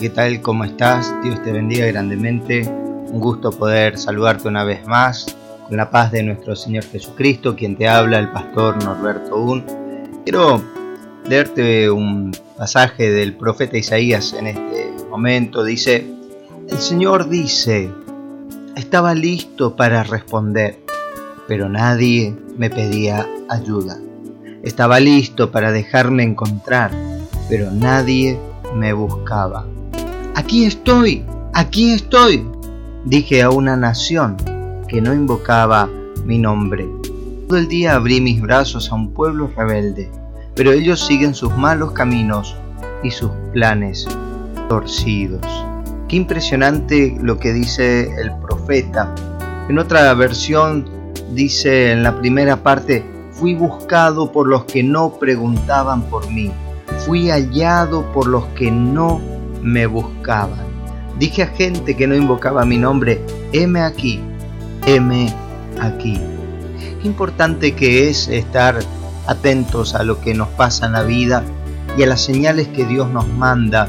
¿qué tal? ¿Cómo estás? Dios te bendiga grandemente. Un gusto poder saludarte una vez más con la paz de nuestro Señor Jesucristo, quien te habla, el pastor Norberto Un. Quiero leerte un pasaje del profeta Isaías en este momento. Dice, el Señor dice, estaba listo para responder, pero nadie me pedía ayuda. Estaba listo para dejarme encontrar, pero nadie me buscaba. Aquí estoy, aquí estoy, dije a una nación que no invocaba mi nombre. Todo el día abrí mis brazos a un pueblo rebelde, pero ellos siguen sus malos caminos y sus planes torcidos. Qué impresionante lo que dice el profeta. En otra versión dice en la primera parte, fui buscado por los que no preguntaban por mí, fui hallado por los que no me buscaban. Dije a gente que no invocaba mi nombre, heme aquí, heme aquí. Importante que es estar atentos a lo que nos pasa en la vida y a las señales que Dios nos manda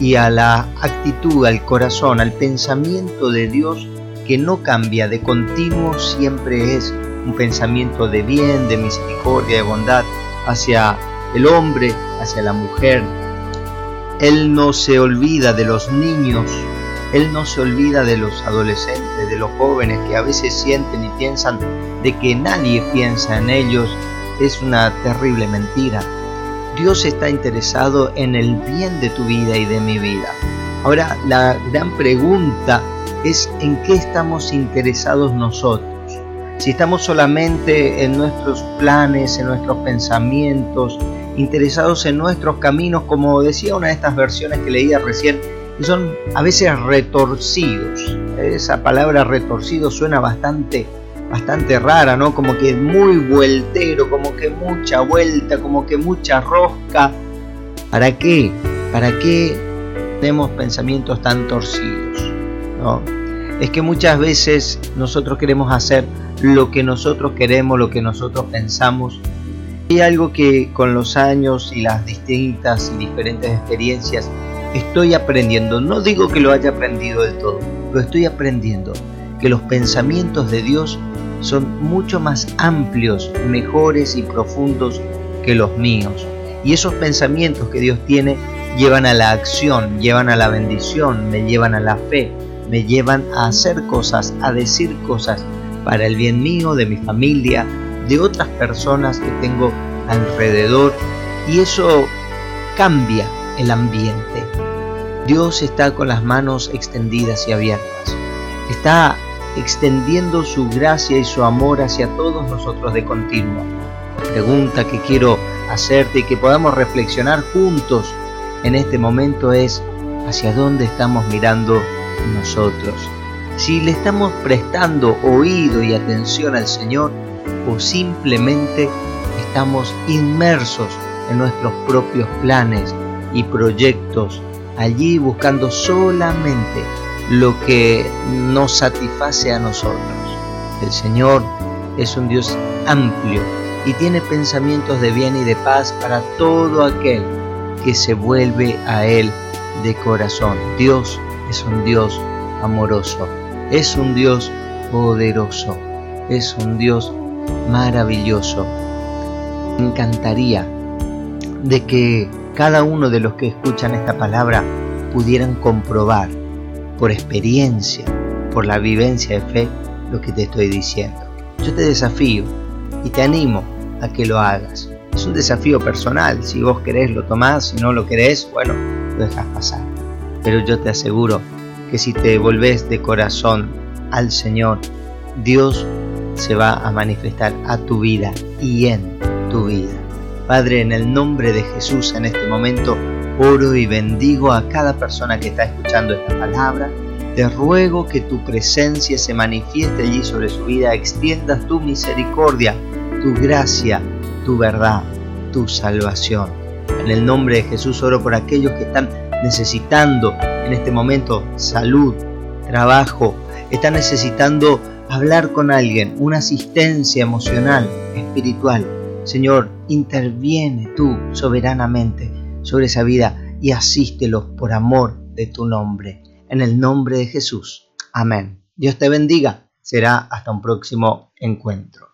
y a la actitud, al corazón, al pensamiento de Dios que no cambia de continuo, siempre es un pensamiento de bien, de misericordia, de bondad hacia el hombre, hacia la mujer, él no se olvida de los niños, Él no se olvida de los adolescentes, de los jóvenes que a veces sienten y piensan de que nadie piensa en ellos. Es una terrible mentira. Dios está interesado en el bien de tu vida y de mi vida. Ahora, la gran pregunta es en qué estamos interesados nosotros. Si estamos solamente en nuestros planes, en nuestros pensamientos, interesados en nuestros caminos, como decía una de estas versiones que leía recién, que son a veces retorcidos. Esa palabra retorcido suena bastante, bastante rara, ¿no? Como que muy vueltero, como que mucha vuelta, como que mucha rosca. ¿Para qué? ¿Para qué tenemos pensamientos tan torcidos? Es que muchas veces nosotros queremos hacer lo que nosotros queremos, lo que nosotros pensamos, hay algo que con los años y las distintas y diferentes experiencias estoy aprendiendo. No digo que lo haya aprendido del todo, lo estoy aprendiendo. Que los pensamientos de Dios son mucho más amplios, mejores y profundos que los míos. Y esos pensamientos que Dios tiene llevan a la acción, llevan a la bendición, me llevan a la fe, me llevan a hacer cosas, a decir cosas para el bien mío, de mi familia, de otras personas que tengo alrededor y eso cambia el ambiente. Dios está con las manos extendidas y abiertas. Está extendiendo su gracia y su amor hacia todos nosotros de continuo. La pregunta que quiero hacerte y que podamos reflexionar juntos en este momento es hacia dónde estamos mirando nosotros. Si le estamos prestando oído y atención al Señor, o simplemente estamos inmersos en nuestros propios planes y proyectos, allí buscando solamente lo que nos satisface a nosotros. El Señor es un Dios amplio y tiene pensamientos de bien y de paz para todo aquel que se vuelve a Él de corazón. Dios es un Dios amoroso, es un Dios poderoso, es un Dios maravilloso. Me encantaría de que cada uno de los que escuchan esta palabra pudieran comprobar por experiencia, por la vivencia de fe, lo que te estoy diciendo. Yo te desafío y te animo a que lo hagas. Es un desafío personal, si vos querés lo tomás, si no lo querés, bueno, lo dejas pasar. Pero yo te aseguro que si te volvés de corazón al Señor, Dios se va a manifestar a tu vida y en tu vida. Padre, en el nombre de Jesús en este momento oro y bendigo a cada persona que está escuchando esta palabra. Te ruego que tu presencia se manifieste allí sobre su vida, extiendas tu misericordia, tu gracia, tu verdad, tu salvación. En el nombre de Jesús oro por aquellos que están necesitando en este momento salud, trabajo, están necesitando hablar con alguien, una asistencia emocional, espiritual. Señor, interviene tú soberanamente sobre esa vida y asístelos por amor de tu nombre. En el nombre de Jesús. Amén. Dios te bendiga. Será hasta un próximo encuentro.